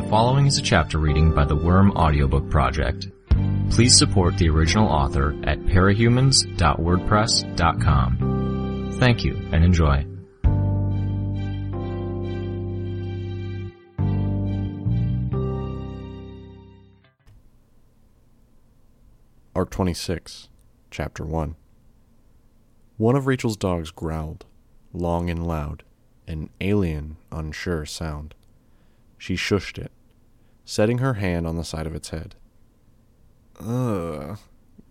The following is a chapter reading by the Worm Audiobook Project. Please support the original author at parahumans.wordpress.com. Thank you and enjoy. Arc 26, Chapter 1. One of Rachel's dogs growled, long and loud, an alien, unsure sound. She shushed it, setting her hand on the side of its head. Ugh,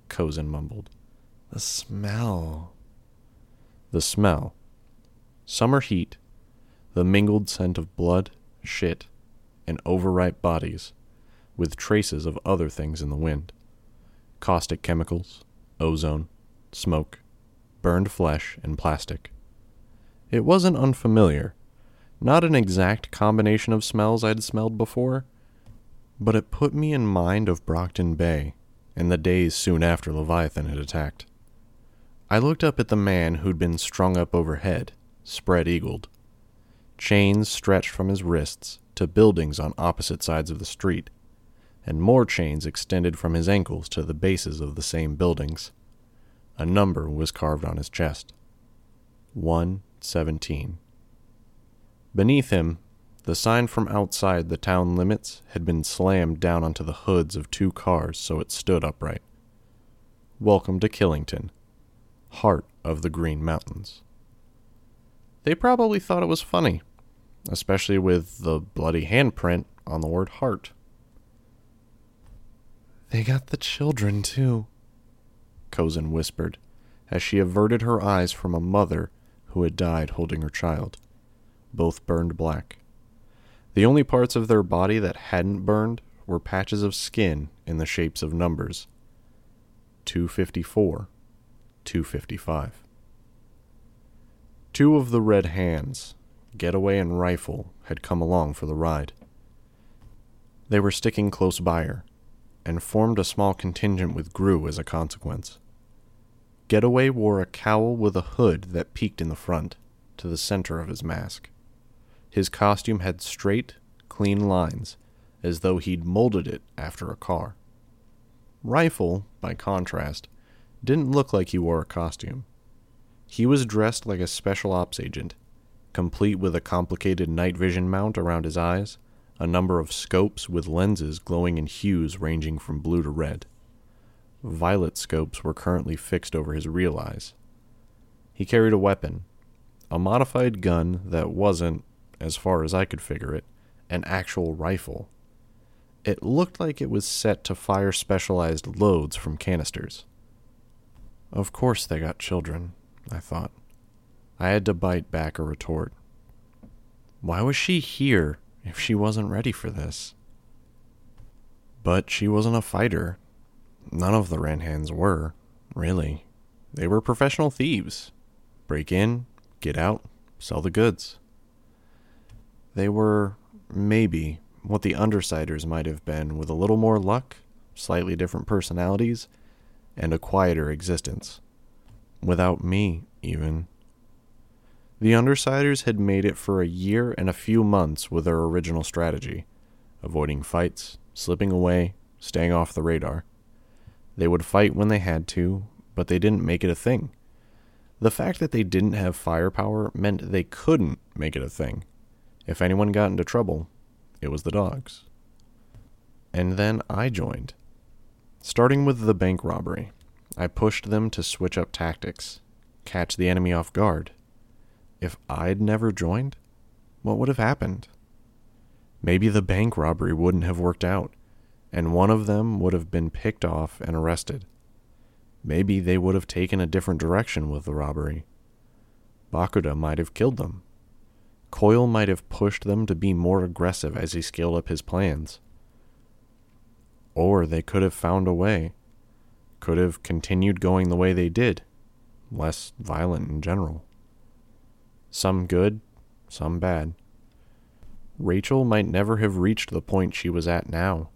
Cozen mumbled. The smell. The smell. Summer heat, the mingled scent of blood, shit, and overripe bodies, with traces of other things in the wind caustic chemicals, ozone, smoke, burned flesh, and plastic. It wasn't unfamiliar, not an exact combination of smells I'd smelled before, but it put me in mind of Brockton Bay and the days soon after Leviathan had attacked. I looked up at the man who'd been strung up overhead, spread eagled. Chains stretched from his wrists to buildings on opposite sides of the street and more chains extended from his ankles to the bases of the same buildings. A number was carved on his chest 117. Beneath him, the sign from outside the town limits had been slammed down onto the hoods of two cars so it stood upright. Welcome to Killington, heart of the Green Mountains. They probably thought it was funny, especially with the bloody handprint on the word heart. They got the children, too, Cozen whispered, as she averted her eyes from a mother who had died holding her child. Both burned black. The only parts of their body that hadn't burned were patches of skin in the shapes of numbers 254, 255. Two of the red hands, Getaway and Rifle, had come along for the ride. They were sticking close by her, and formed a small contingent with Grue as a consequence. Getaway wore a cowl with a hood that peaked in the front, to the center of his mask. His costume had straight, clean lines, as though he'd molded it after a car. Rifle, by contrast, didn't look like he wore a costume. He was dressed like a special ops agent, complete with a complicated night vision mount around his eyes a number of scopes with lenses glowing in hues ranging from blue to red. Violet scopes were currently fixed over his real eyes. He carried a weapon, a modified gun that wasn't, as far as I could figure it, an actual rifle. It looked like it was set to fire specialized loads from canisters. Of course they got children, I thought. I had to bite back a retort. Why was she here if she wasn't ready for this. But she wasn't a fighter. None of the Red Hands were, really. They were professional thieves. Break in, get out, sell the goods. They were, maybe, what the Undersiders might have been with a little more luck, slightly different personalities, and a quieter existence. Without me, even. The Undersiders had made it for a year and a few months with their original strategy avoiding fights, slipping away, staying off the radar. They would fight when they had to, but they didn't make it a thing. The fact that they didn't have firepower meant they couldn't make it a thing. If anyone got into trouble, it was the dogs. And then I joined. Starting with the bank robbery, I pushed them to switch up tactics, catch the enemy off guard, if I'd never joined, what would have happened? Maybe the bank robbery wouldn't have worked out, and one of them would have been picked off and arrested. Maybe they would have taken a different direction with the robbery. Bakuda might have killed them. Coil might have pushed them to be more aggressive as he scaled up his plans. Or they could have found a way, could have continued going the way they did, less violent in general some good, some bad. Rachel might never have reached the point she was at now.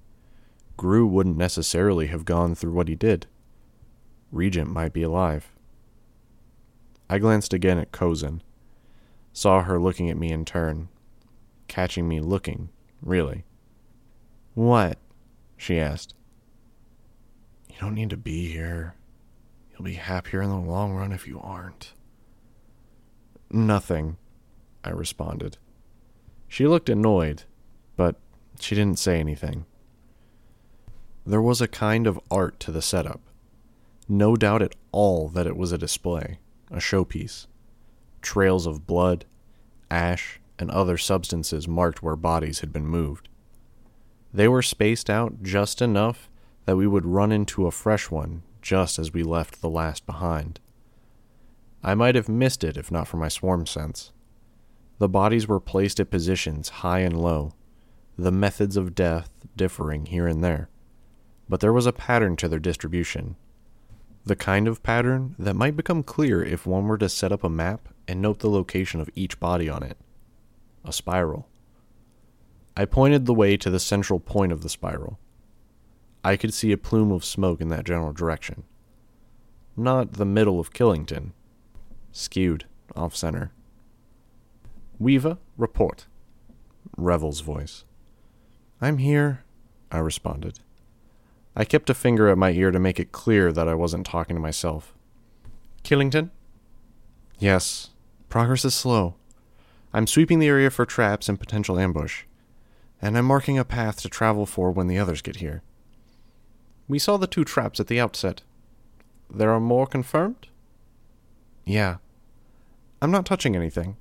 Grue wouldn't necessarily have gone through what he did. Regent might be alive. I glanced again at Cozen, saw her looking at me in turn, catching me looking, really. What? she asked. You don't need to be here. You'll be happier in the long run if you aren't. Nothing, I responded. She looked annoyed, but she didn't say anything. There was a kind of art to the setup. No doubt at all that it was a display, a showpiece. Trails of blood, ash, and other substances marked where bodies had been moved. They were spaced out just enough that we would run into a fresh one just as we left the last behind. I might have missed it if not for my swarm sense. The bodies were placed at positions high and low, the methods of death differing here and there, but there was a pattern to their distribution. The kind of pattern that might become clear if one were to set up a map and note the location of each body on it. A spiral. I pointed the way to the central point of the spiral. I could see a plume of smoke in that general direction. Not the middle of Killington. Skewed, off center. Weaver, report. Revel's voice. I'm here, I responded. I kept a finger at my ear to make it clear that I wasn't talking to myself. Killington? Yes. Progress is slow. I'm sweeping the area for traps and potential ambush and I'm marking a path to travel for when the others get here. We saw the two traps at the outset. There are more confirmed? Yeah. I'm not touching anything.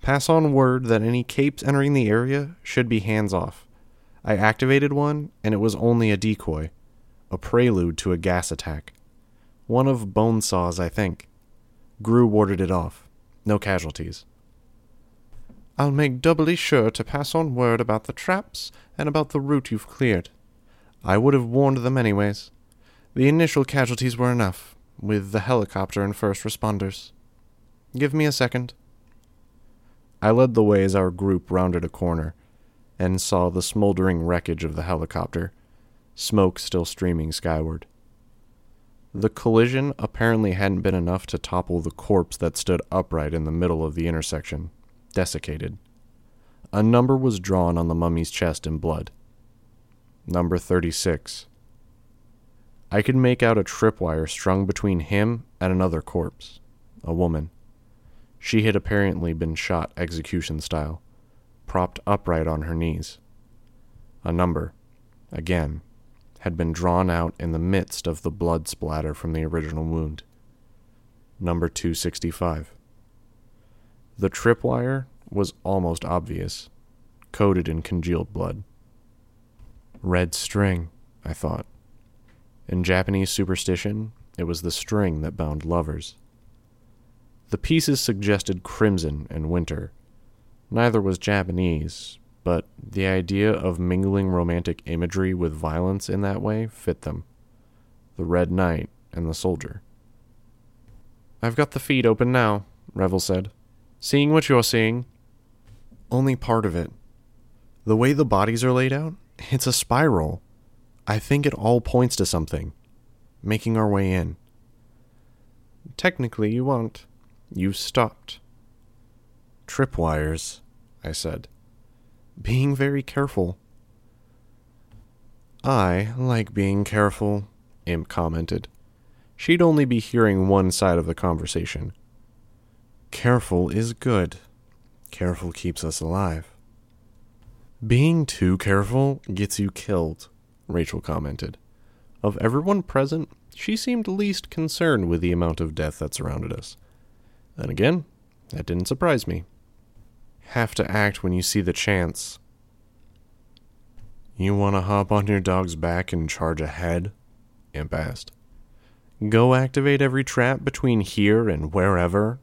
Pass on word that any capes entering the area should be hands off. I activated one, and it was only a decoy, a prelude to a gas attack. One of Bonesaw's, I think. Grue warded it off. No casualties. I'll make doubly sure to pass on word about the traps and about the route you've cleared. I would have warned them anyways. The initial casualties were enough, with the helicopter and first responders. Give me a second. I led the way as our group rounded a corner and saw the smoldering wreckage of the helicopter, smoke still streaming skyward. The collision apparently hadn't been enough to topple the corpse that stood upright in the middle of the intersection desiccated. A number was drawn on the mummy's chest in blood. Number 36. I could make out a tripwire strung between him and another corpse, a woman. She had apparently been shot execution style, propped upright on her knees. A number, again, had been drawn out in the midst of the blood splatter from the original wound. Number 265. The tripwire was almost obvious, coated in congealed blood. Red string, I thought. In Japanese superstition, it was the string that bound lovers. The pieces suggested crimson and winter. Neither was Japanese, but the idea of mingling romantic imagery with violence in that way fit them. The Red Knight and the soldier. I've got the feed open now, Revel said. Seeing what you're seeing? Only part of it. The way the bodies are laid out, it's a spiral. I think it all points to something. Making our way in. Technically, you won't. You've stopped. Tripwires, I said. Being very careful. I like being careful, Imp commented. She'd only be hearing one side of the conversation. Careful is good. Careful keeps us alive. Being too careful gets you killed, Rachel commented. Of everyone present, she seemed least concerned with the amount of death that surrounded us. And again, that didn't surprise me. Have to act when you see the chance. You want to hop on your dog's back and charge ahead? Imp asked. Go activate every trap between here and wherever?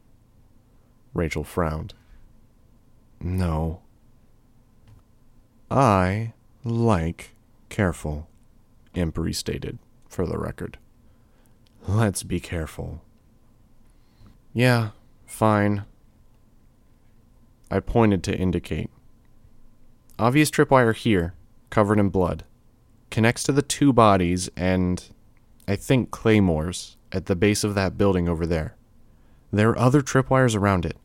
Rachel frowned. No. I like careful, Imp stated, for the record. Let's be careful. Yeah, fine. I pointed to indicate. Obvious tripwire here, covered in blood. Connects to the two bodies and, I think, claymores at the base of that building over there. There are other tripwires around it.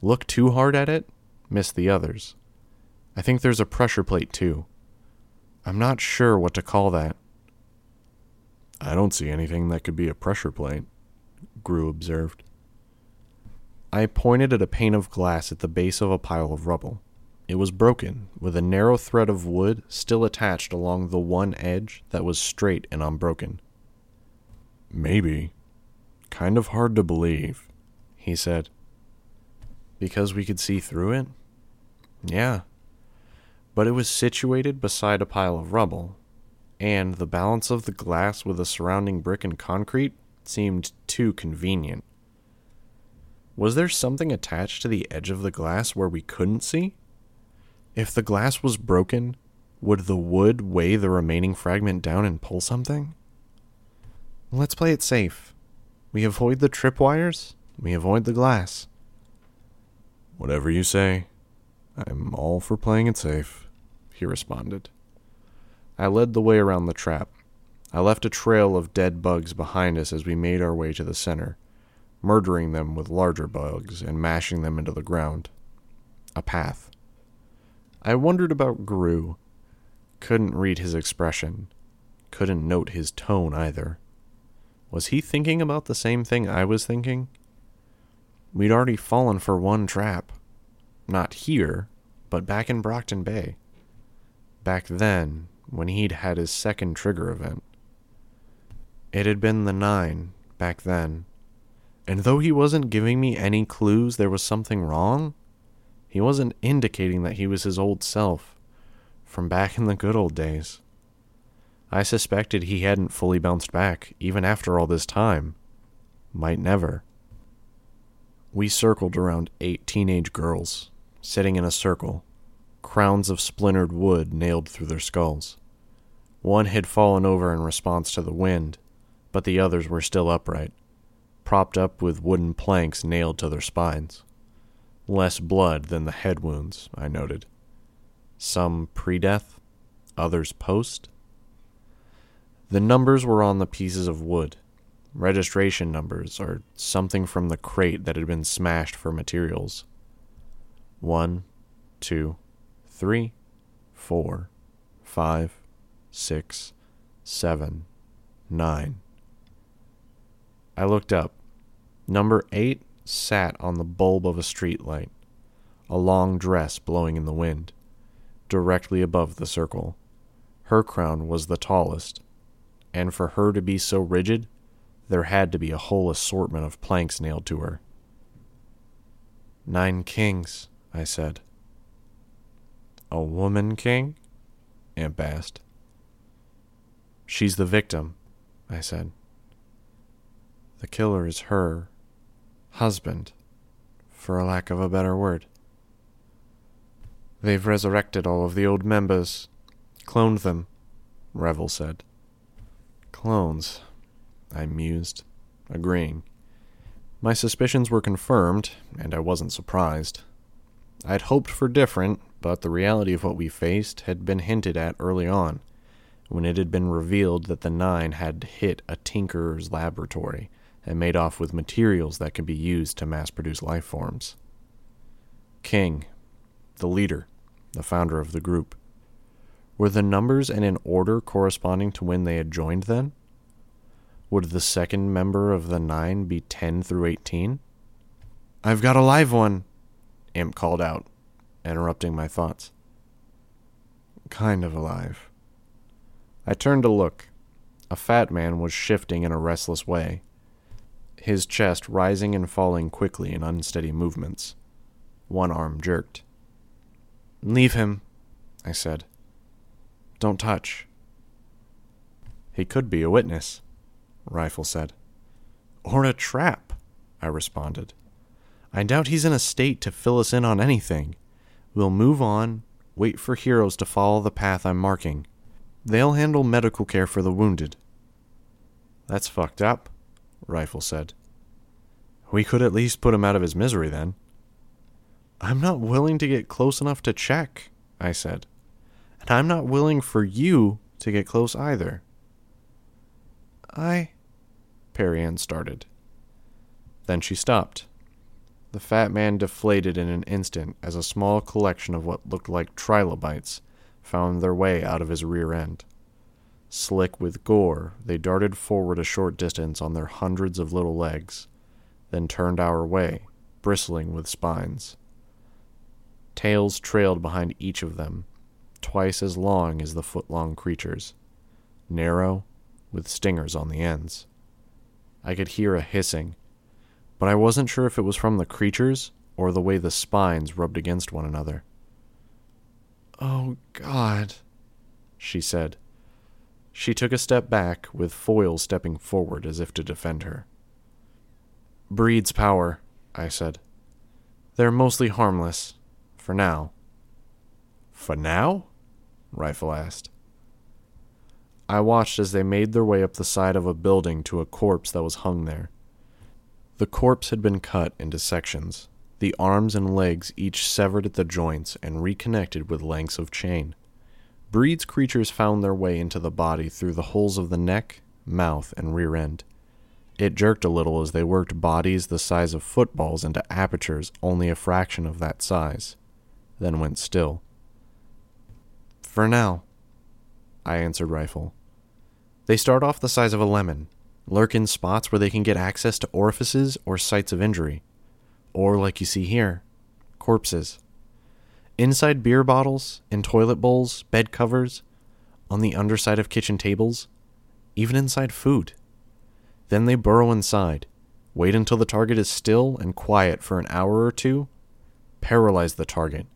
Look too hard at it, miss the others. I think there's a pressure plate too. I'm not sure what to call that. I don't see anything that could be a pressure plate, Grue observed. I pointed at a pane of glass at the base of a pile of rubble. It was broken, with a narrow thread of wood still attached along the one edge that was straight and unbroken. Maybe. Kind of hard to believe, he said. Because we could see through it? Yeah. But it was situated beside a pile of rubble, and the balance of the glass with the surrounding brick and concrete seemed too convenient. Was there something attached to the edge of the glass where we couldn't see? If the glass was broken, would the wood weigh the remaining fragment down and pull something? Let's play it safe. We avoid the tripwires, we avoid the glass. Whatever you say. I'm all for playing it safe, he responded. I led the way around the trap. I left a trail of dead bugs behind us as we made our way to the center, murdering them with larger bugs and mashing them into the ground. A path. I wondered about Grue. Couldn't read his expression. Couldn't note his tone either. Was he thinking about the same thing I was thinking? We'd already fallen for one trap. Not here, but back in Brockton Bay. Back then, when he'd had his second trigger event. It had been the nine, back then. And though he wasn't giving me any clues there was something wrong, he wasn't indicating that he was his old self, from back in the good old days. I suspected he hadn't fully bounced back, even after all this time. Might never. We circled around eight teenage girls, sitting in a circle, crowns of splintered wood nailed through their skulls. One had fallen over in response to the wind, but the others were still upright, propped up with wooden planks nailed to their spines. Less blood than the head wounds, I noted. Some pre death, others post. The numbers were on the pieces of wood, registration numbers or something from the crate that had been smashed for materials. One, two, three, four, five, six, seven, nine. I looked up. Number eight sat on the bulb of a streetlight, a long dress blowing in the wind, directly above the circle. Her crown was the tallest, and for her to be so rigid, there had to be a whole assortment of planks nailed to her. Nine kings, I said. A woman king? Imp asked. She's the victim, I said. The killer is her husband, for a lack of a better word. They've resurrected all of the old members, cloned them, Revel said. Clones, I mused, agreeing. My suspicions were confirmed, and I wasn't surprised. I'd hoped for different, but the reality of what we faced had been hinted at early on, when it had been revealed that the Nine had hit a tinkerer's laboratory and made off with materials that could be used to mass produce life forms. King, the leader, the founder of the group. Were the numbers and in order corresponding to when they had joined then? Would the second member of the nine be 10 through 18? I've got a live one, Imp called out, interrupting my thoughts. Kind of alive. I turned to look. A fat man was shifting in a restless way, his chest rising and falling quickly in unsteady movements. One arm jerked. Leave him, I said. Don't touch. He could be a witness, Rifle said. Or a trap, I responded. I doubt he's in a state to fill us in on anything. We'll move on, wait for heroes to follow the path I'm marking. They'll handle medical care for the wounded. That's fucked up, Rifle said. We could at least put him out of his misery then. I'm not willing to get close enough to check, I said. And I'm not willing for you to get close either. I. Parian started. Then she stopped. The fat man deflated in an instant as a small collection of what looked like trilobites found their way out of his rear end. Slick with gore, they darted forward a short distance on their hundreds of little legs, then turned our way, bristling with spines. Tails trailed behind each of them, twice as long as the foot long creatures, narrow, with stingers on the ends. I could hear a hissing, but I wasn't sure if it was from the creatures or the way the spines rubbed against one another. Oh, God, she said. She took a step back, with Foil stepping forward as if to defend her. Breed's power, I said. They're mostly harmless, for now. For now? Rifle asked. I watched as they made their way up the side of a building to a corpse that was hung there. The corpse had been cut into sections, the arms and legs each severed at the joints and reconnected with lengths of chain. Breed's creatures found their way into the body through the holes of the neck, mouth, and rear end. It jerked a little as they worked bodies the size of footballs into apertures only a fraction of that size, then went still. For now, I answered Rifle. They start off the size of a lemon, lurk in spots where they can get access to orifices or sites of injury, or, like you see here, corpses. Inside beer bottles, in toilet bowls, bed covers, on the underside of kitchen tables, even inside food. Then they burrow inside, wait until the target is still and quiet for an hour or two, paralyze the target,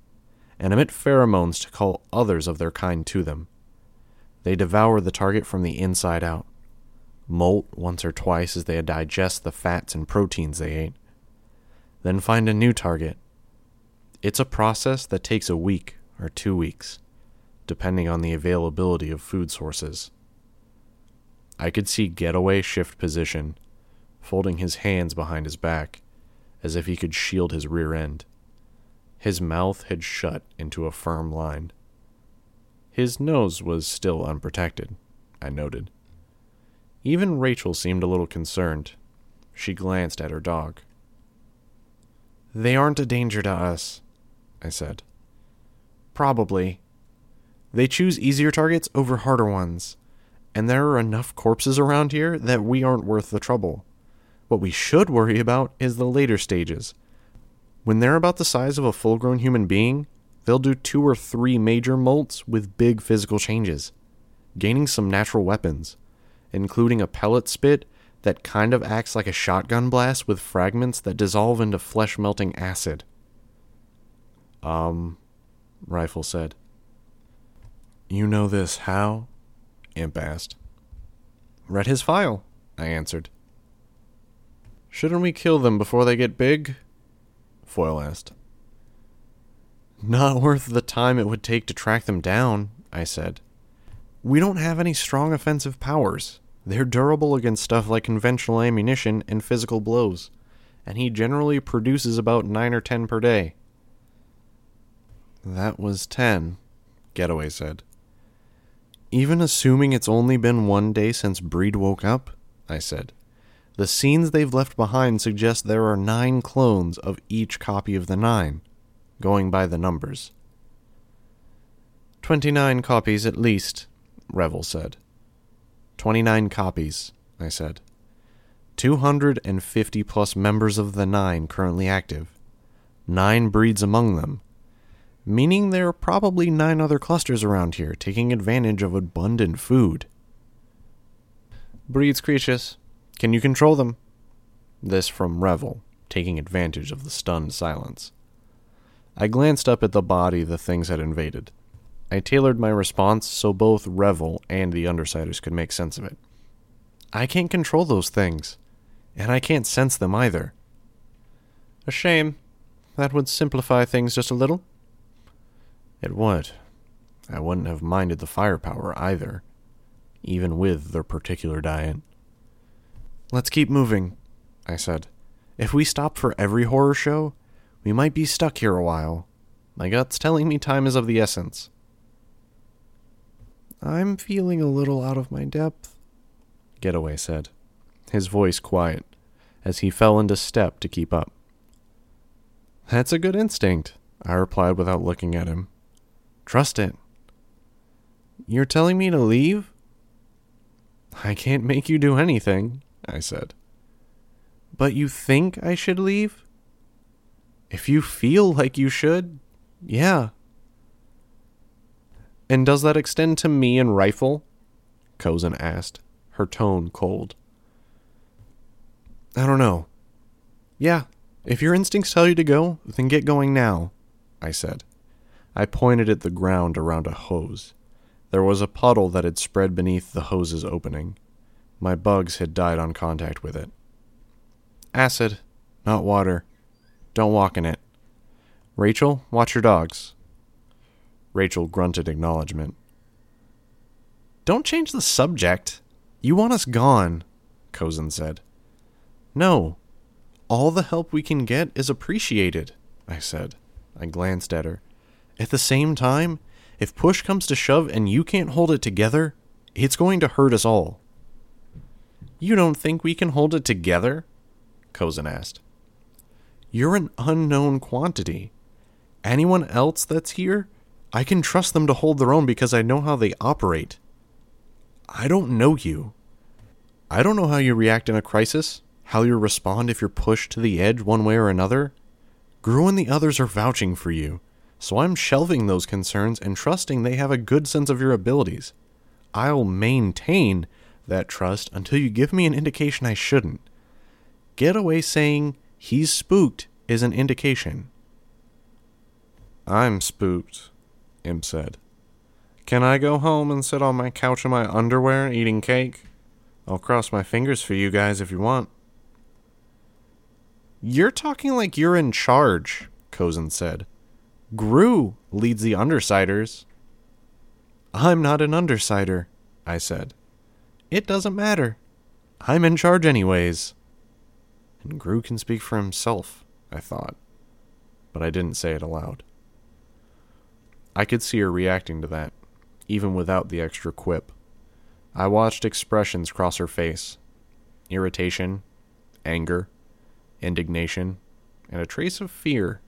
and emit pheromones to call others of their kind to them. They devour the target from the inside out, molt once or twice as they digest the fats and proteins they ate, then find a new target. It's a process that takes a week or two weeks, depending on the availability of food sources. I could see Getaway shift position, folding his hands behind his back, as if he could shield his rear end. His mouth had shut into a firm line. His nose was still unprotected, I noted. Even Rachel seemed a little concerned. She glanced at her dog. They aren't a danger to us, I said. Probably. They choose easier targets over harder ones, and there are enough corpses around here that we aren't worth the trouble. What we should worry about is the later stages. When they're about the size of a full grown human being, they'll do two or three major molts with big physical changes, gaining some natural weapons, including a pellet spit that kind of acts like a shotgun blast with fragments that dissolve into flesh melting acid. Um, Rifle said. You know this how? Imp asked. Read his file, I answered. Shouldn't we kill them before they get big? Foil asked. Not worth the time it would take to track them down, I said. We don't have any strong offensive powers. They're durable against stuff like conventional ammunition and physical blows, and he generally produces about 9 or 10 per day. That was 10, Getaway said. Even assuming it's only been one day since Breed woke up, I said, the scenes they've left behind suggest there are nine clones of each copy of the nine, going by the numbers. Twenty nine copies at least, Revel said. Twenty nine copies, I said. 250 plus members of the Nine currently active. Nine breeds among them. Meaning there are probably nine other clusters around here taking advantage of abundant food. Breeds creatures. Can you control them? This from Revel, taking advantage of the stunned silence. I glanced up at the body the things had invaded. I tailored my response so both Revel and the Undersiders could make sense of it. I can't control those things, and I can't sense them either. A shame. That would simplify things just a little. It would. I wouldn't have minded the firepower either, even with their particular diet. Let's keep moving, I said. If we stop for every horror show, we might be stuck here a while. My gut's telling me time is of the essence. I'm feeling a little out of my depth, Getaway said, his voice quiet, as he fell into step to keep up. That's a good instinct, I replied without looking at him. Trust it. You're telling me to leave? I can't make you do anything, I said. But you think I should leave? If you feel like you should, yeah. And does that extend to me and Rifle? Cozen asked, her tone cold. I don't know. Yeah, if your instincts tell you to go, then get going now, I said. I pointed at the ground around a hose. There was a puddle that had spread beneath the hose's opening. My bugs had died on contact with it. Acid, not water. Don't walk in it. Rachel, watch your dogs. Rachel grunted acknowledgement. Don't change the subject. You want us gone, Cozen said. No. All the help we can get is appreciated, I said. I glanced at her. At the same time, if push comes to shove and you can't hold it together, it's going to hurt us all. You don't think we can hold it together? Cozen asked. You're an unknown quantity. Anyone else that's here, I can trust them to hold their own because I know how they operate. I don't know you. I don't know how you react in a crisis, how you respond if you're pushed to the edge one way or another. Grue and the others are vouching for you. So I'm shelving those concerns and trusting they have a good sense of your abilities. I'll maintain that trust until you give me an indication I shouldn't. Getaway saying he's spooked is an indication. I'm spooked, Imp said. Can I go home and sit on my couch in my underwear eating cake? I'll cross my fingers for you guys if you want. You're talking like you're in charge, Cozen said. Grue leads the Undersiders. I'm not an Undersider, I said. It doesn't matter. I'm in charge anyways. And Grue can speak for himself, I thought. But I didn't say it aloud. I could see her reacting to that, even without the extra quip. I watched expressions cross her face irritation, anger, indignation, and a trace of fear.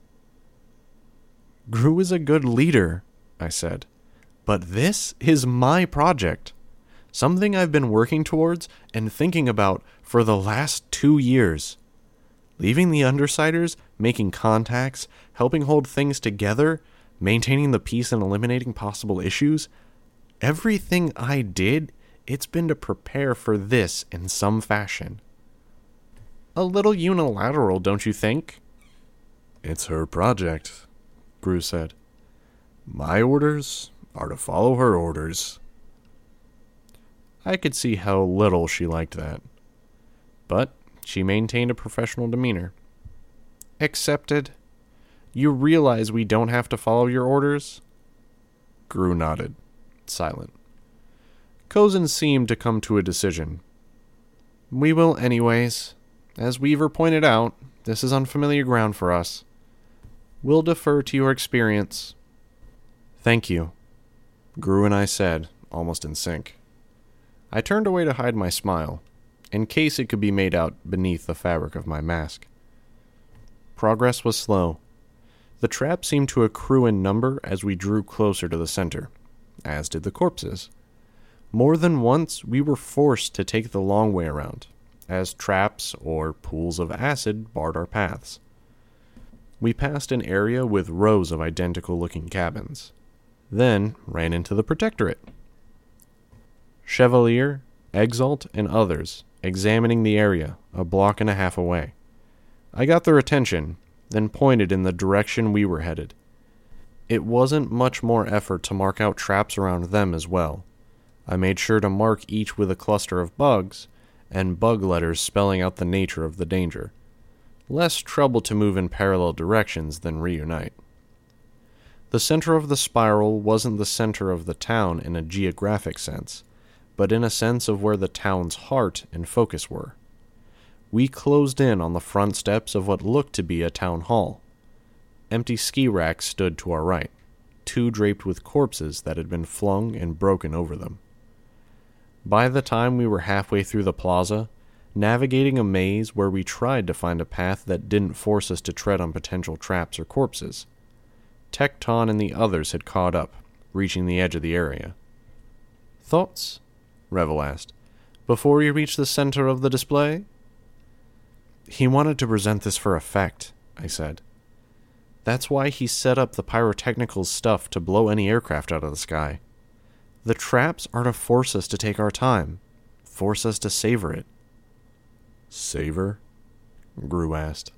Grue is a good leader, I said. But this is my project. Something I've been working towards and thinking about for the last two years. Leaving the Undersiders, making contacts, helping hold things together, maintaining the peace and eliminating possible issues. Everything I did, it's been to prepare for this in some fashion. A little unilateral, don't you think? It's her project, Grue said. My orders are to follow her orders. I could see how little she liked that. But she maintained a professional demeanor. Accepted. You realize we don't have to follow your orders? Grue nodded, silent. Cozen seemed to come to a decision. We will, anyways. As Weaver pointed out, this is unfamiliar ground for us. We'll defer to your experience. Thank you, Grue and I said, almost in sync. I turned away to hide my smile, in case it could be made out beneath the fabric of my mask. Progress was slow. The traps seemed to accrue in number as we drew closer to the center, as did the corpses. More than once, we were forced to take the long way around, as traps or pools of acid barred our paths. We passed an area with rows of identical looking cabins, then ran into the Protectorate. Chevalier, Exalt, and others examining the area a block and a half away. I got their attention, then pointed in the direction we were headed. It wasn't much more effort to mark out traps around them as well. I made sure to mark each with a cluster of bugs, and bug letters spelling out the nature of the danger less trouble to move in parallel directions than reunite. The center of the spiral wasn't the center of the town in a geographic sense, but in a sense of where the town's heart and focus were. We closed in on the front steps of what looked to be a town hall. Empty ski racks stood to our right, two draped with corpses that had been flung and broken over them. By the time we were halfway through the plaza, navigating a maze where we tried to find a path that didn't force us to tread on potential traps or corpses. Tecton and the others had caught up, reaching the edge of the area. Thoughts? Revel asked. Before you reach the center of the display? He wanted to present this for effect, I said. That's why he set up the pyrotechnical stuff to blow any aircraft out of the sky. The traps are to force us to take our time, force us to savor it. Savor? Grue asked.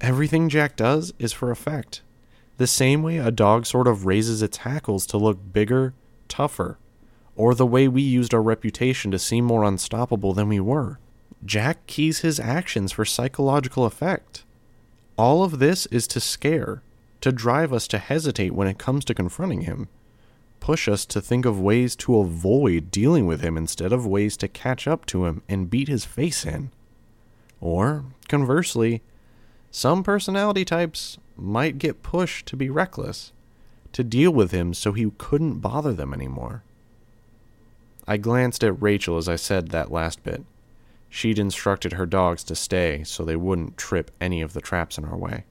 Everything Jack does is for effect. The same way a dog sort of raises its hackles to look bigger, tougher, or the way we used our reputation to seem more unstoppable than we were. Jack keys his actions for psychological effect. All of this is to scare, to drive us to hesitate when it comes to confronting him, push us to think of ways to avoid dealing with him instead of ways to catch up to him and beat his face in. Or, conversely, some personality types might get pushed to be reckless, to deal with him so he couldn't bother them anymore. I glanced at Rachel as I said that last bit. She'd instructed her dogs to stay so they wouldn't trip any of the traps in our way.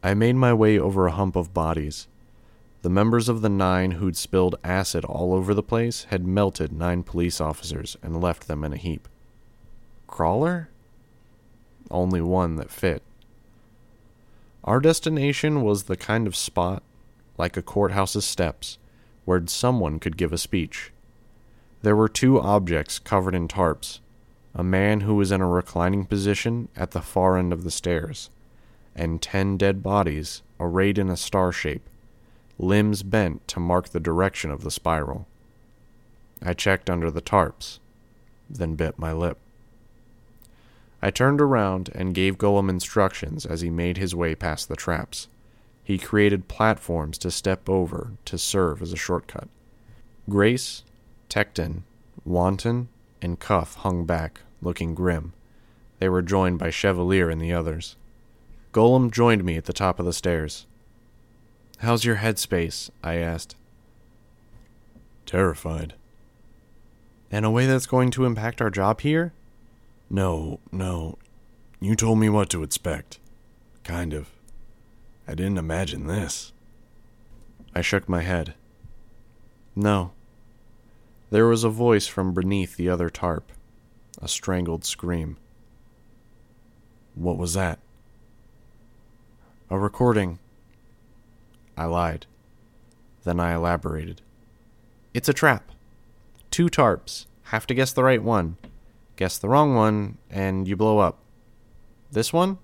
I made my way over a hump of bodies. The members of the nine who'd spilled acid all over the place had melted nine police officers and left them in a heap. Crawler? Only one that fit. Our destination was the kind of spot, like a courthouse's steps, where someone could give a speech. There were two objects covered in tarps a man who was in a reclining position at the far end of the stairs, and ten dead bodies arrayed in a star shape, limbs bent to mark the direction of the spiral. I checked under the tarps, then bit my lip. I turned around and gave Golem instructions as he made his way past the traps. He created platforms to step over to serve as a shortcut. Grace, Tecton, Wanton, and Cuff hung back, looking grim. They were joined by Chevalier and the others. Golem joined me at the top of the stairs. How's your headspace? I asked. Terrified. In a way that's going to impact our job here? No, no. You told me what to expect. Kind of. I didn't imagine this. I shook my head. No. There was a voice from beneath the other tarp, a strangled scream. What was that? A recording. I lied. Then I elaborated. It's a trap. Two tarps. Have to guess the right one. Guess the wrong one, and you blow up. This one?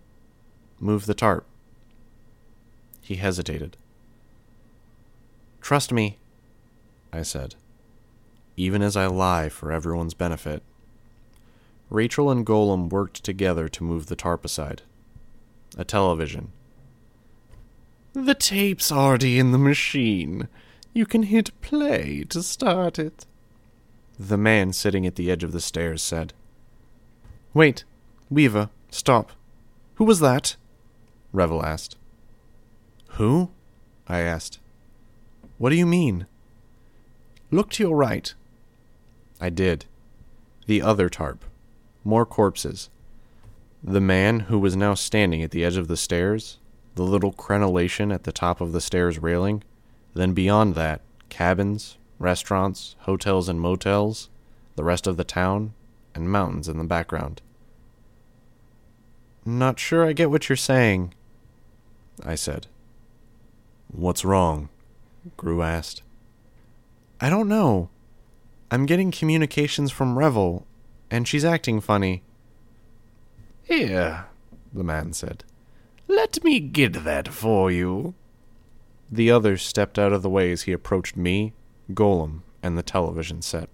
Move the tarp. He hesitated. Trust me, I said, even as I lie for everyone's benefit. Rachel and Golem worked together to move the tarp aside. A television. The tape's already in the machine. You can hit play to start it. The man sitting at the edge of the stairs said. Wait, Weaver, stop. Who was that? Revel asked. Who? I asked. What do you mean? Look to your right. I did. The other tarp. More corpses. The man who was now standing at the edge of the stairs, the little crenellation at the top of the stairs railing, then beyond that, cabins, restaurants, hotels and motels, the rest of the town, and mountains in the background. Not sure I get what you're saying, I said. What's wrong? Grue asked. I don't know. I'm getting communications from Revel, and she's acting funny. Here, the man said. Let me get that for you. The others stepped out of the way as he approached me, Golem, and the television set.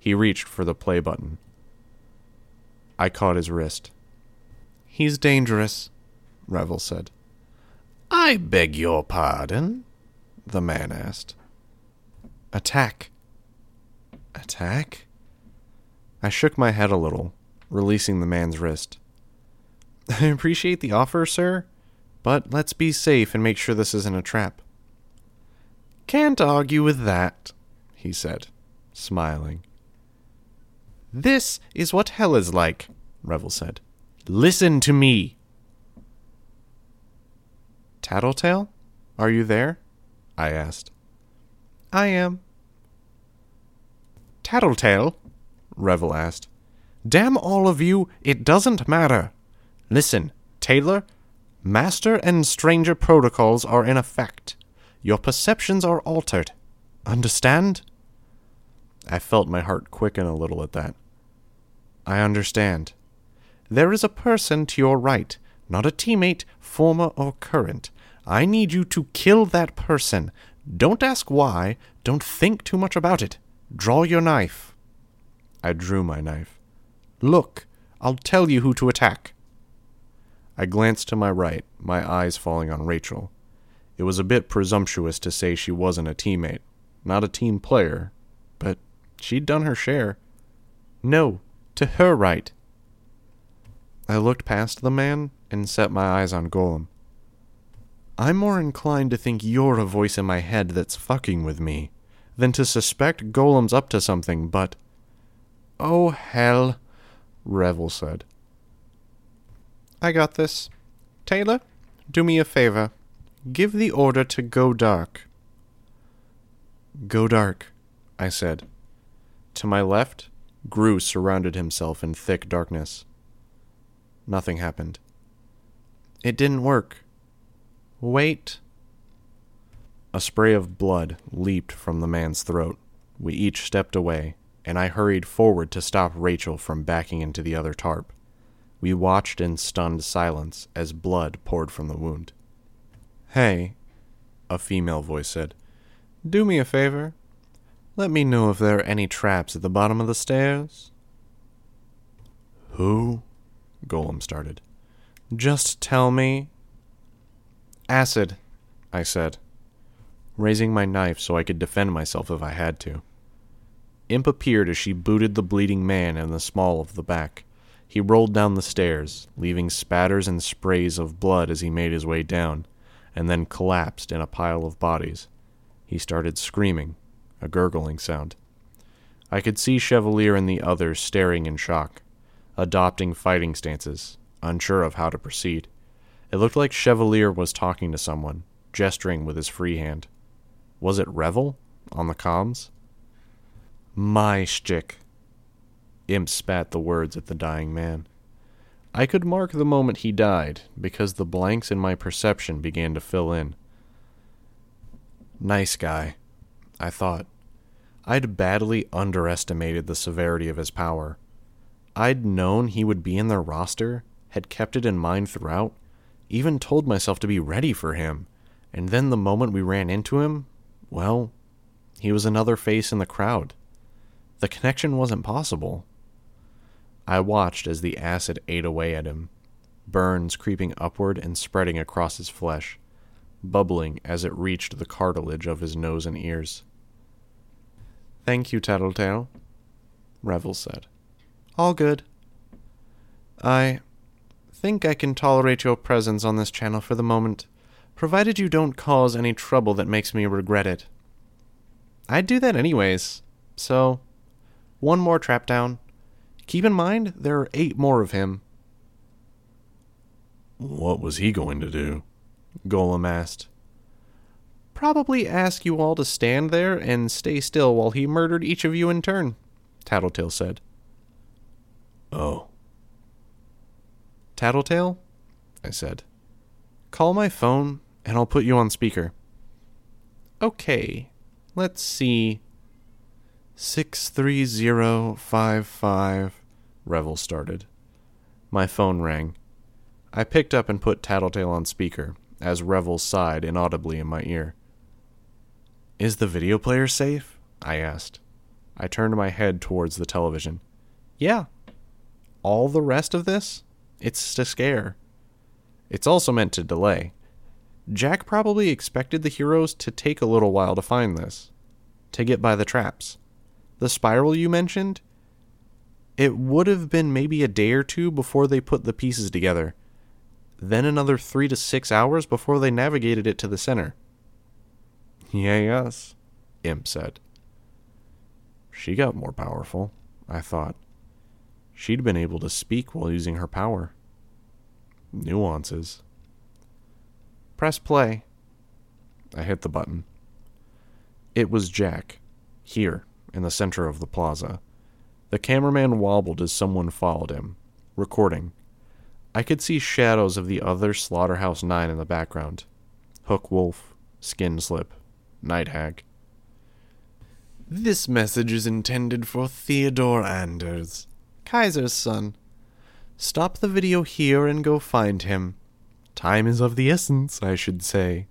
He reached for the play button. I caught his wrist. He's dangerous, Revel said. I beg your pardon? the man asked. Attack. Attack? I shook my head a little, releasing the man's wrist. I appreciate the offer, sir, but let's be safe and make sure this isn't a trap. Can't argue with that, he said, smiling. This is what hell is like, Revel said. Listen to me. Tattletale? Are you there? I asked. I am. Tattletale? Revel asked. Damn all of you, it doesn't matter. Listen, Taylor, Master and Stranger protocols are in effect. Your perceptions are altered. Understand? I felt my heart quicken a little at that. I understand. There is a person to your right, not a teammate, former or current. I need you to kill that person. Don't ask why. Don't think too much about it. Draw your knife. I drew my knife. Look, I'll tell you who to attack. I glanced to my right, my eyes falling on Rachel. It was a bit presumptuous to say she wasn't a teammate, not a team player, but she'd done her share. No, to her right. I looked past the man and set my eyes on Golem. I'm more inclined to think you're a voice in my head that's fucking with me than to suspect Golem's up to something, but. Oh, hell, Revel said. I got this. Taylor, do me a favor. Give the order to go dark. Go dark, I said. To my left, Grue surrounded himself in thick darkness. Nothing happened. It didn't work. Wait. A spray of blood leaped from the man's throat. We each stepped away, and I hurried forward to stop Rachel from backing into the other tarp. We watched in stunned silence as blood poured from the wound. Hey, a female voice said, do me a favor. Let me know if there are any traps at the bottom of the stairs. Who? Golem started. Just tell me. Acid, I said, raising my knife so I could defend myself if I had to. Imp appeared as she booted the bleeding man in the small of the back. He rolled down the stairs, leaving spatters and sprays of blood as he made his way down, and then collapsed in a pile of bodies. He started screaming, a gurgling sound. I could see Chevalier and the others staring in shock, adopting fighting stances, unsure of how to proceed. It looked like Chevalier was talking to someone, gesturing with his free hand. Was it Revel on the comms? My shtick, Imp spat the words at the dying man. I could mark the moment he died because the blanks in my perception began to fill in. Nice guy, I thought. I'd badly underestimated the severity of his power. I'd known he would be in their roster, had kept it in mind throughout, even told myself to be ready for him, and then the moment we ran into him, well, he was another face in the crowd. The connection wasn't possible. I watched as the acid ate away at him, burns creeping upward and spreading across his flesh, bubbling as it reached the cartilage of his nose and ears. Thank you, Tattletale, Revel said. All good. I think I can tolerate your presence on this channel for the moment, provided you don't cause any trouble that makes me regret it. I'd do that anyways, so one more trap down, Keep in mind, there are eight more of him. What was he going to do? Golem asked. Probably ask you all to stand there and stay still while he murdered each of you in turn, Tattletale said. Oh. Tattletale? I said. Call my phone and I'll put you on speaker. Okay, let's see. 63055, Revel started. My phone rang. I picked up and put Tattletale on speaker, as Revel sighed inaudibly in my ear. Is the video player safe? I asked. I turned my head towards the television. Yeah. All the rest of this? It's to scare. It's also meant to delay. Jack probably expected the heroes to take a little while to find this, to get by the traps the spiral you mentioned, it would have been maybe a day or two before they put the pieces together. Then another three to six hours before they navigated it to the center. Yeah, yes, Imp said. She got more powerful, I thought. She'd been able to speak while using her power. Nuances. Press play. I hit the button. It was Jack, here, in the center of the plaza. The cameraman wobbled as someone followed him, recording. I could see shadows of the other Slaughterhouse Nine in the background Hook Wolf, Skin Slip, Night Hag. This message is intended for Theodore Anders, Kaiser's son. Stop the video here and go find him. Time is of the essence, I should say.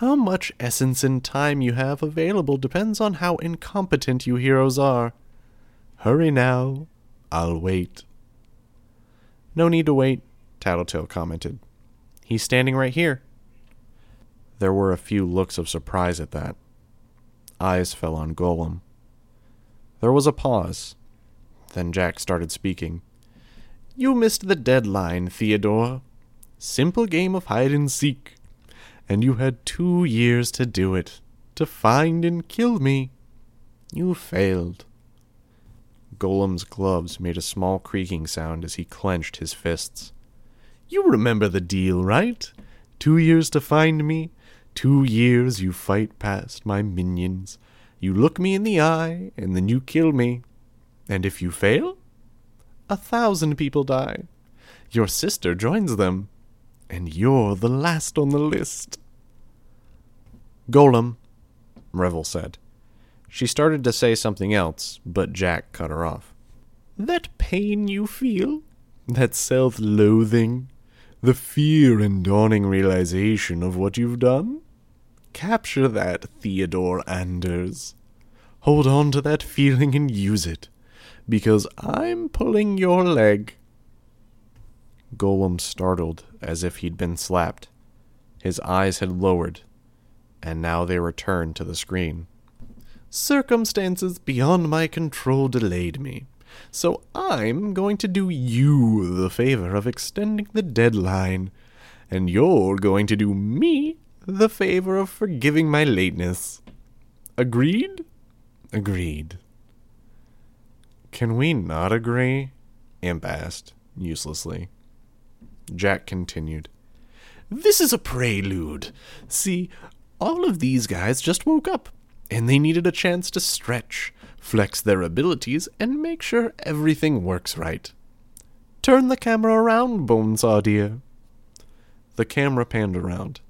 How much essence and time you have available depends on how incompetent you heroes are. Hurry now. I'll wait. No need to wait, Tattletale commented. He's standing right here. There were a few looks of surprise at that. Eyes fell on Golem. There was a pause. Then Jack started speaking. You missed the deadline, Theodore. Simple game of hide and seek. And you had two years to do it, to find and kill me. You failed. Golem's gloves made a small creaking sound as he clenched his fists. You remember the deal, right? Two years to find me, two years you fight past my minions. You look me in the eye, and then you kill me. And if you fail, a thousand people die. Your sister joins them, and you're the last on the list. Golem, Revel said. She started to say something else, but Jack cut her off. That pain you feel, that self loathing, the fear and dawning realization of what you've done? Capture that, Theodore Anders. Hold on to that feeling and use it, because I'm pulling your leg. Golem startled as if he'd been slapped. His eyes had lowered, and now they return to the screen. Circumstances beyond my control delayed me, so I'm going to do you the favor of extending the deadline, and you're going to do me the favor of forgiving my lateness. Agreed? Agreed. Can we not agree? Imp asked, uselessly. Jack continued. This is a prelude. See, all of these guys just woke up and they needed a chance to stretch, flex their abilities, and make sure everything works right. Turn the camera around, Bonesaw dear. The camera panned around.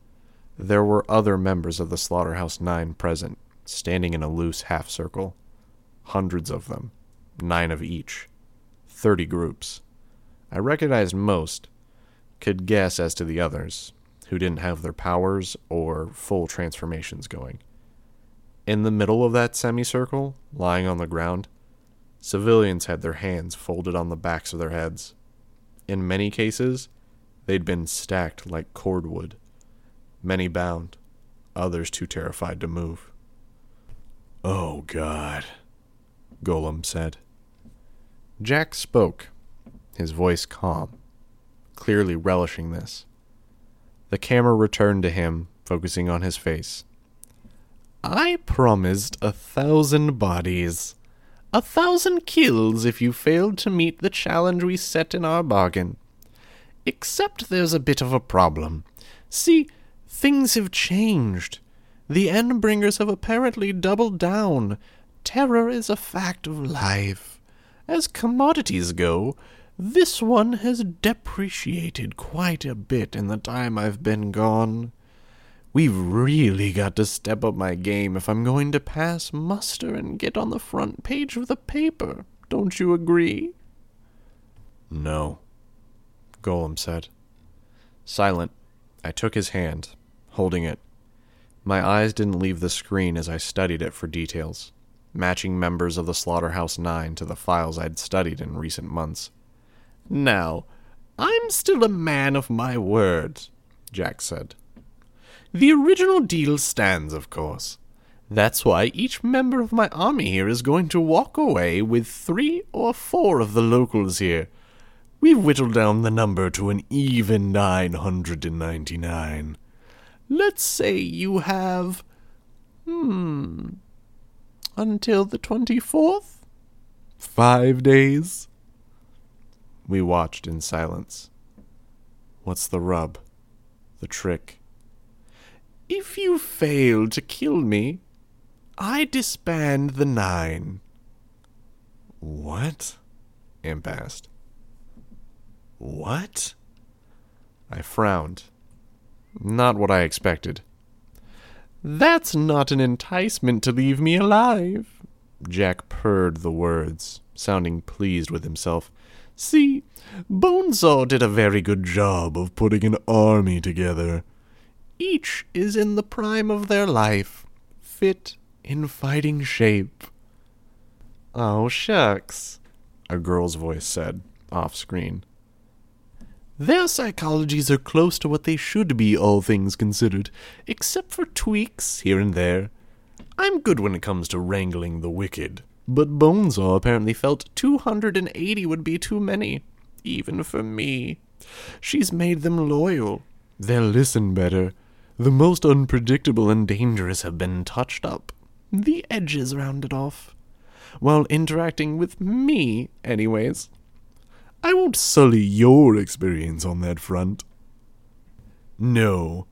There were other members of the Slaughterhouse Nine present, standing in a loose half circle. Hundreds of them, nine of each. Thirty groups. I recognized most, could guess as to the others, who didn't have their powers or full transformations going. In the middle of that semicircle, lying on the ground, civilians had their hands folded on the backs of their heads. In many cases, they'd been stacked like cordwood, many bound, others too terrified to move. Oh, God, Golem said. Jack spoke, his voice calm, clearly relishing this. The camera returned to him, focusing on his face. I promised a thousand bodies. A thousand kills if you failed to meet the challenge we set in our bargain. Except there's a bit of a problem. See, things have changed. The Endbringers have apparently doubled down. Terror is a fact of life. As commodities go, this one has depreciated quite a bit in the time I've been gone. We've really got to step up my game if I'm going to pass muster and get on the front page of the paper. Don't you agree? No, Golem said. Silent, I took his hand, holding it. My eyes didn't leave the screen as I studied it for details, matching members of the Slaughterhouse Nine to the files I'd studied in recent months. Now, I'm still a man of my word, Jack said. The original deal stands, of course. That's why each member of my army here is going to walk away with three or four of the locals here. We've whittled down the number to an even 999. Let's say you have. Hmm. Until the 24th? Five days? We watched in silence. What's the rub? The trick? If you fail to kill me, I disband the Nine. What? Imp asked. What? I frowned. Not what I expected. That's not an enticement to leave me alive. Jack purred the words, sounding pleased with himself. See, Bonesaw did a very good job of putting an army together. Each is in the prime of their life, fit in fighting shape. Oh, shucks, a girl's voice said, off screen. Their psychologies are close to what they should be, all things considered, except for tweaks here and there. I'm good when it comes to wrangling the wicked, but Bonesaw apparently felt 280 would be too many, even for me. She's made them loyal. They'll listen better. The most unpredictable and dangerous have been touched up, the edges rounded off. While interacting with me, anyways. I won't sully your experience on that front. No.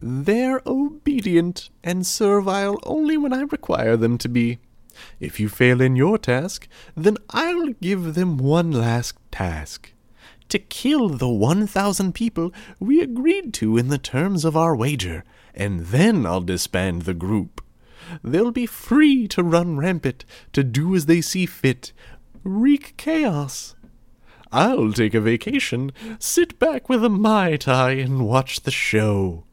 They're obedient and servile only when I require them to be. If you fail in your task, then I'll give them one last task. To kill the 1,000 people we agreed to in the terms of our wager, and then I'll disband the group. They'll be free to run rampant, to do as they see fit, wreak chaos. I'll take a vacation, sit back with a Mai Tai, and watch the show.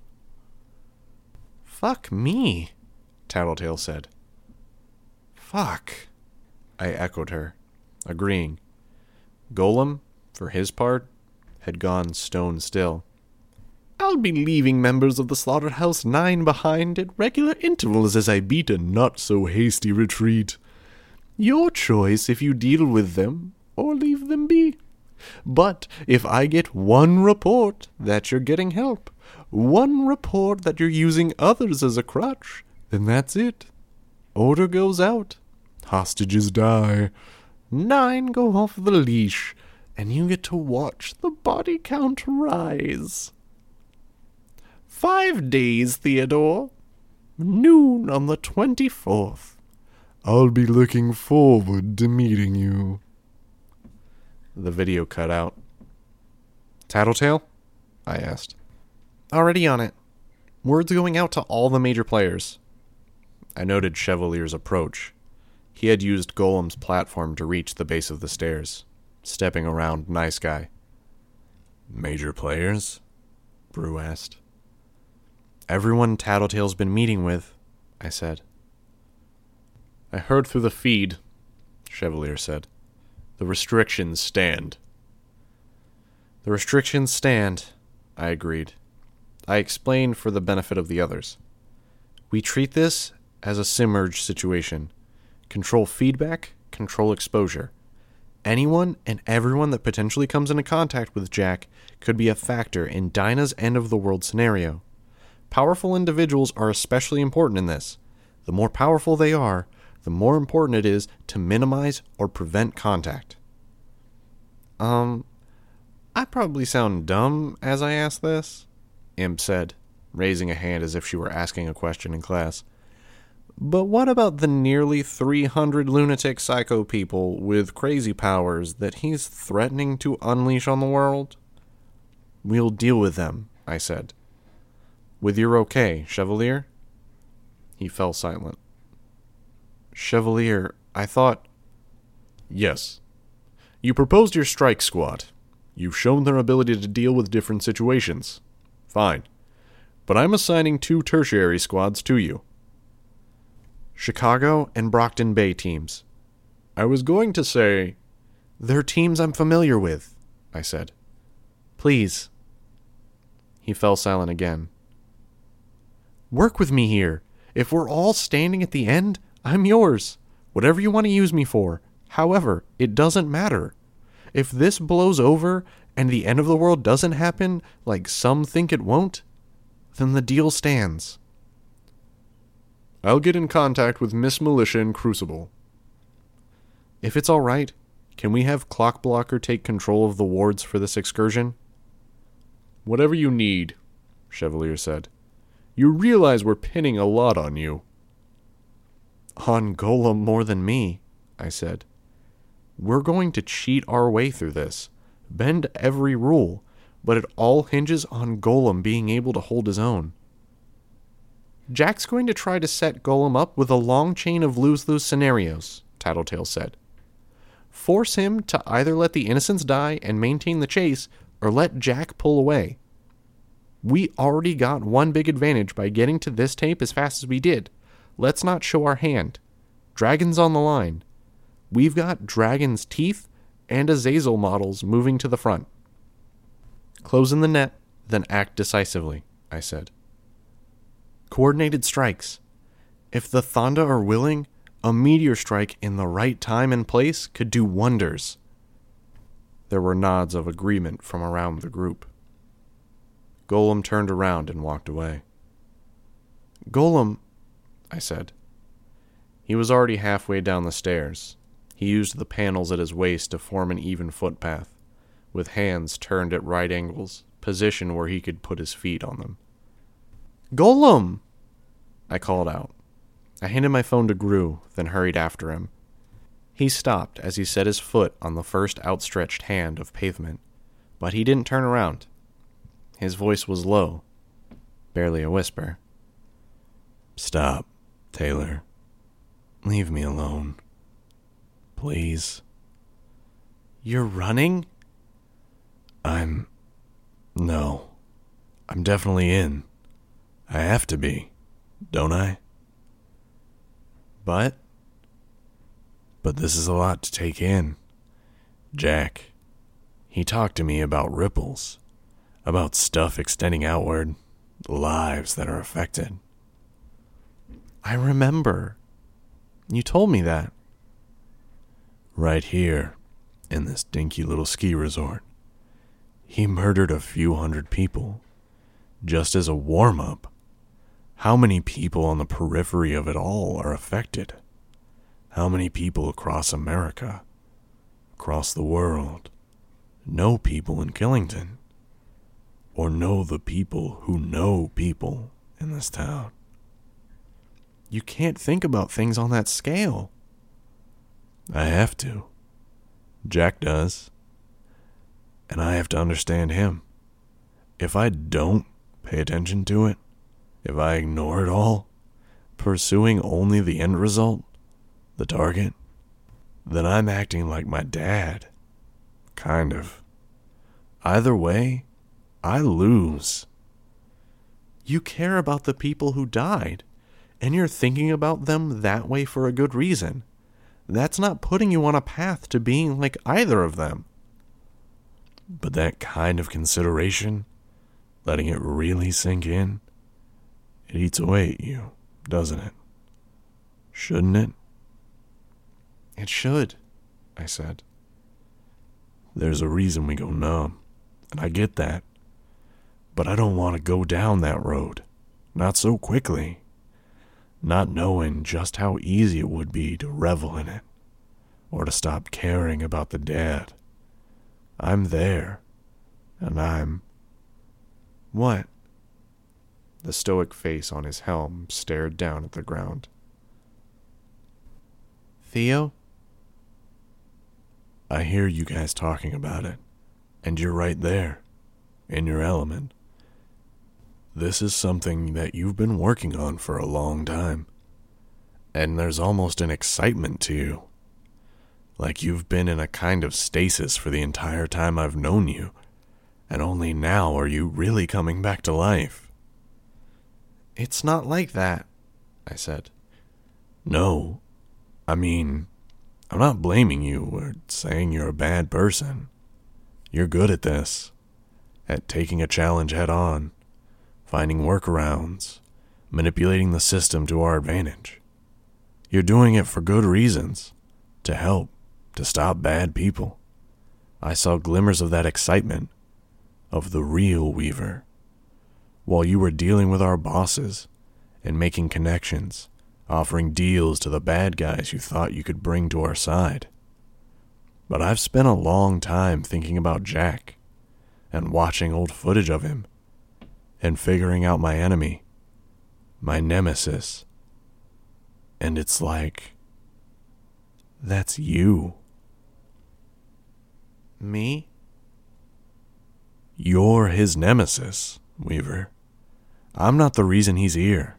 Fuck me, Tattletale said. Fuck, I echoed her, agreeing. Golem, for his part, had gone stone still. I'll be leaving members of the Slaughterhouse Nine behind at regular intervals as I beat a not so hasty retreat. Your choice if you deal with them or leave them be. But if I get one report that you're getting help, one report that you're using others as a crutch, then that's it. Order goes out. Hostages die. Nine go off the leash, and you get to watch the body count rise. Five days, Theodore. Noon on the 24th. I'll be looking forward to meeting you. The video cut out. Tattletale? I asked. Already on it. Words going out to all the major players. I noted Chevalier's approach. He had used Golem's platform to reach the base of the stairs, stepping around Nice Guy. Major players? Grue asked. Everyone Tattletale's been meeting with, I said. I heard through the feed, Chevalier said. The restrictions stand. The restrictions stand, I agreed. I explained for the benefit of the others. We treat this as a Simurgh situation. Control feedback, control exposure. Anyone and everyone that potentially comes into contact with Jack could be a factor in Dinah's end of the world scenario. Powerful individuals are especially important in this. The more powerful they are, the more important it is to minimize or prevent contact. Um, I probably sound dumb as I ask this, Imp said, raising a hand as if she were asking a question in class. But what about the nearly 300 lunatic psycho people with crazy powers that he's threatening to unleash on the world? We'll deal with them, I said. With your okay, Chevalier? He fell silent. Chevalier, I thought. Yes. You proposed your strike squad. You've shown their ability to deal with different situations. Fine. But I'm assigning two tertiary squads to you Chicago and Brockton Bay teams. I was going to say. They're teams I'm familiar with, I said. Please. He fell silent again. Work with me here. If we're all standing at the end, I'm yours. Whatever you want to use me for. However, it doesn't matter. If this blows over and the end of the world doesn't happen like some think it won't, then the deal stands. I'll get in contact with Miss Militia in Crucible. If it's all right, can we have Clockblocker take control of the wards for this excursion? Whatever you need, Chevalier said. You realize we're pinning a lot on you. On Golem more than me, I said. We're going to cheat our way through this, bend every rule, but it all hinges on Golem being able to hold his own. Jack's going to try to set Golem up with a long chain of lose lose scenarios, Tattletale said. Force him to either let the innocents die and maintain the chase, or let Jack pull away. We already got one big advantage by getting to this tape as fast as we did. Let's not show our hand. Dragon's on the line. We've got Dragon's teeth and Azazel models moving to the front. Close in the net, then act decisively, I said. Coordinated strikes. If the Thanda are willing, a meteor strike in the right time and place could do wonders. There were nods of agreement from around the group. Golem turned around and walked away. Golem, I said. He was already halfway down the stairs. He used the panels at his waist to form an even footpath, with hands turned at right angles, position where he could put his feet on them. Golem! I called out. I handed my phone to Grue, then hurried after him. He stopped as he set his foot on the first outstretched hand of pavement, but he didn't turn around. His voice was low, barely a whisper. Stop, Taylor. Leave me alone. Please. You're running? I'm. No. I'm definitely in. I have to be, don't I? But. But this is a lot to take in. Jack. He talked to me about ripples, about stuff extending outward, lives that are affected. I remember. You told me that. Right here, in this dinky little ski resort. He murdered a few hundred people, just as a warm up. How many people on the periphery of it all are affected? How many people across America, across the world, know people in Killington? Or know the people who know people in this town? You can't think about things on that scale. I have to. Jack does. And I have to understand him. If I don't pay attention to it, if I ignore it all, pursuing only the end result, the target, then I'm acting like my dad. Kind of. Either way, I lose. You care about the people who died, and you're thinking about them that way for a good reason. That's not putting you on a path to being like either of them. But that kind of consideration, letting it really sink in, it eats away at you, doesn't it? Shouldn't it? It should, I said. There's a reason we go numb, and I get that. But I don't want to go down that road. Not so quickly not knowing just how easy it would be to revel in it, or to stop caring about the dead. I'm there, and I'm. What? The stoic face on his helm stared down at the ground. Theo? I hear you guys talking about it, and you're right there, in your element. This is something that you've been working on for a long time. And there's almost an excitement to you. Like you've been in a kind of stasis for the entire time I've known you, and only now are you really coming back to life. It's not like that, I said. No. I mean, I'm not blaming you or saying you're a bad person. You're good at this, at taking a challenge head on finding workarounds, manipulating the system to our advantage. You're doing it for good reasons to help, to stop bad people. I saw glimmers of that excitement, of the real Weaver, while you were dealing with our bosses and making connections, offering deals to the bad guys you thought you could bring to our side. But I've spent a long time thinking about Jack and watching old footage of him and figuring out my enemy, my nemesis. And it's like, that's you. Me? You're his nemesis, Weaver. I'm not the reason he's here,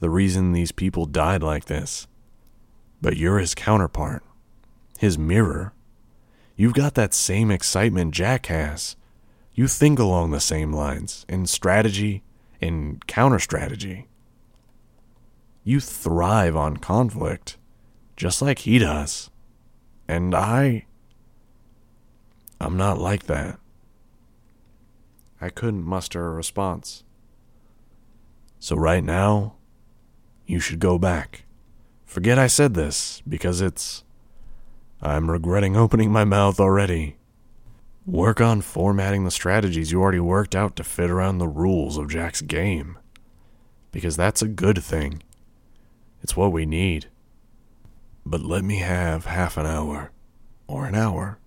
the reason these people died like this. But you're his counterpart, his mirror. You've got that same excitement Jack has. You think along the same lines in strategy, in counter strategy. You thrive on conflict, just like he does. And I. I'm not like that. I couldn't muster a response. So, right now, you should go back. Forget I said this, because it's. I'm regretting opening my mouth already. Work on formatting the strategies you already worked out to fit around the rules of Jack's game. Because that's a good thing. It's what we need. But let me have half an hour, or an hour,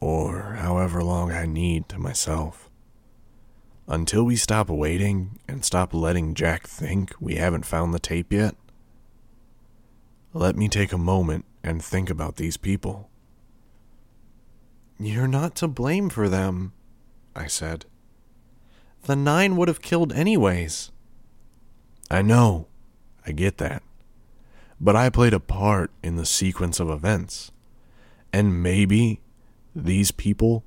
or however long I need to myself. Until we stop waiting and stop letting Jack think we haven't found the tape yet, let me take a moment and think about these people. You're not to blame for them, I said. The nine would have killed anyways. I know. I get that. But I played a part in the sequence of events. And maybe these people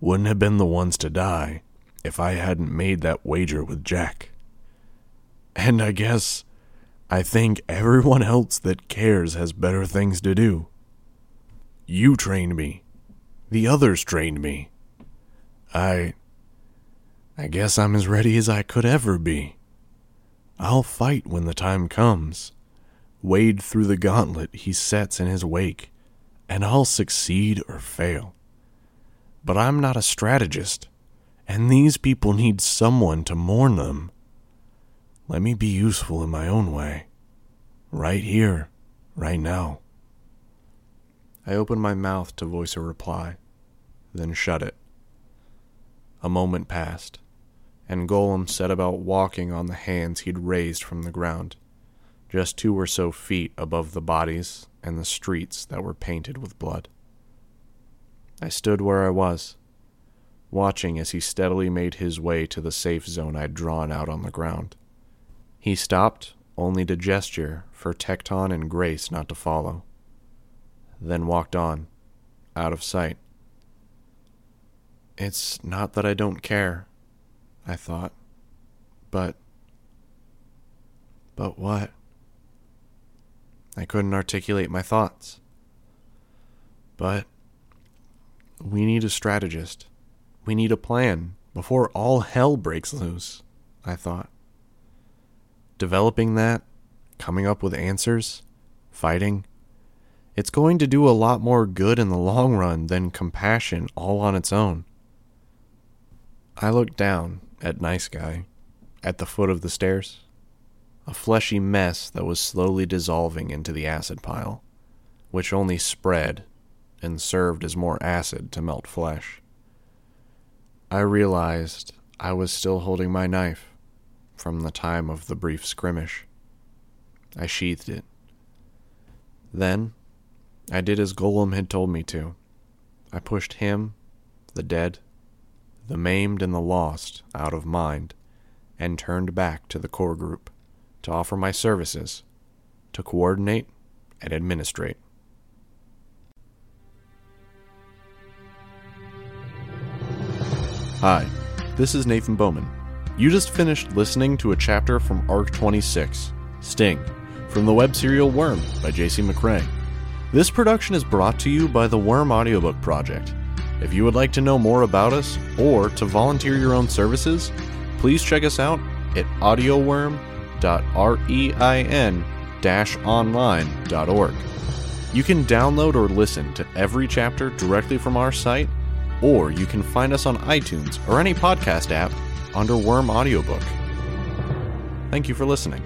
wouldn't have been the ones to die if I hadn't made that wager with Jack. And I guess I think everyone else that cares has better things to do. You trained me. The others trained me. I. I guess I'm as ready as I could ever be. I'll fight when the time comes, wade through the gauntlet he sets in his wake, and I'll succeed or fail. But I'm not a strategist, and these people need someone to mourn them. Let me be useful in my own way. Right here, right now. I opened my mouth to voice a reply, then shut it. A moment passed, and Golem set about walking on the hands he'd raised from the ground, just two or so feet above the bodies and the streets that were painted with blood. I stood where I was, watching as he steadily made his way to the safe zone I'd drawn out on the ground. He stopped only to gesture for Tecton and Grace not to follow, then walked on, out of sight. It's not that I don't care, I thought, but. But what? I couldn't articulate my thoughts. But we need a strategist. We need a plan before all hell breaks loose, I thought. Developing that, coming up with answers, fighting, it's going to do a lot more good in the long run than compassion all on its own. I looked down at Nice Guy at the foot of the stairs, a fleshy mess that was slowly dissolving into the acid pile, which only spread and served as more acid to melt flesh. I realized I was still holding my knife from the time of the brief skirmish. I sheathed it. Then, I did as Golem had told me to. I pushed him, the dead, the maimed, and the lost out of mind, and turned back to the core group to offer my services, to coordinate and administrate. Hi, this is Nathan Bowman. You just finished listening to a chapter from Arc 26, Sting, from the web serial Worm by J.C. McCrae. This production is brought to you by the Worm Audiobook Project. If you would like to know more about us or to volunteer your own services, please check us out at audioworm.rein-online.org. You can download or listen to every chapter directly from our site or you can find us on iTunes or any podcast app under Worm Audiobook. Thank you for listening.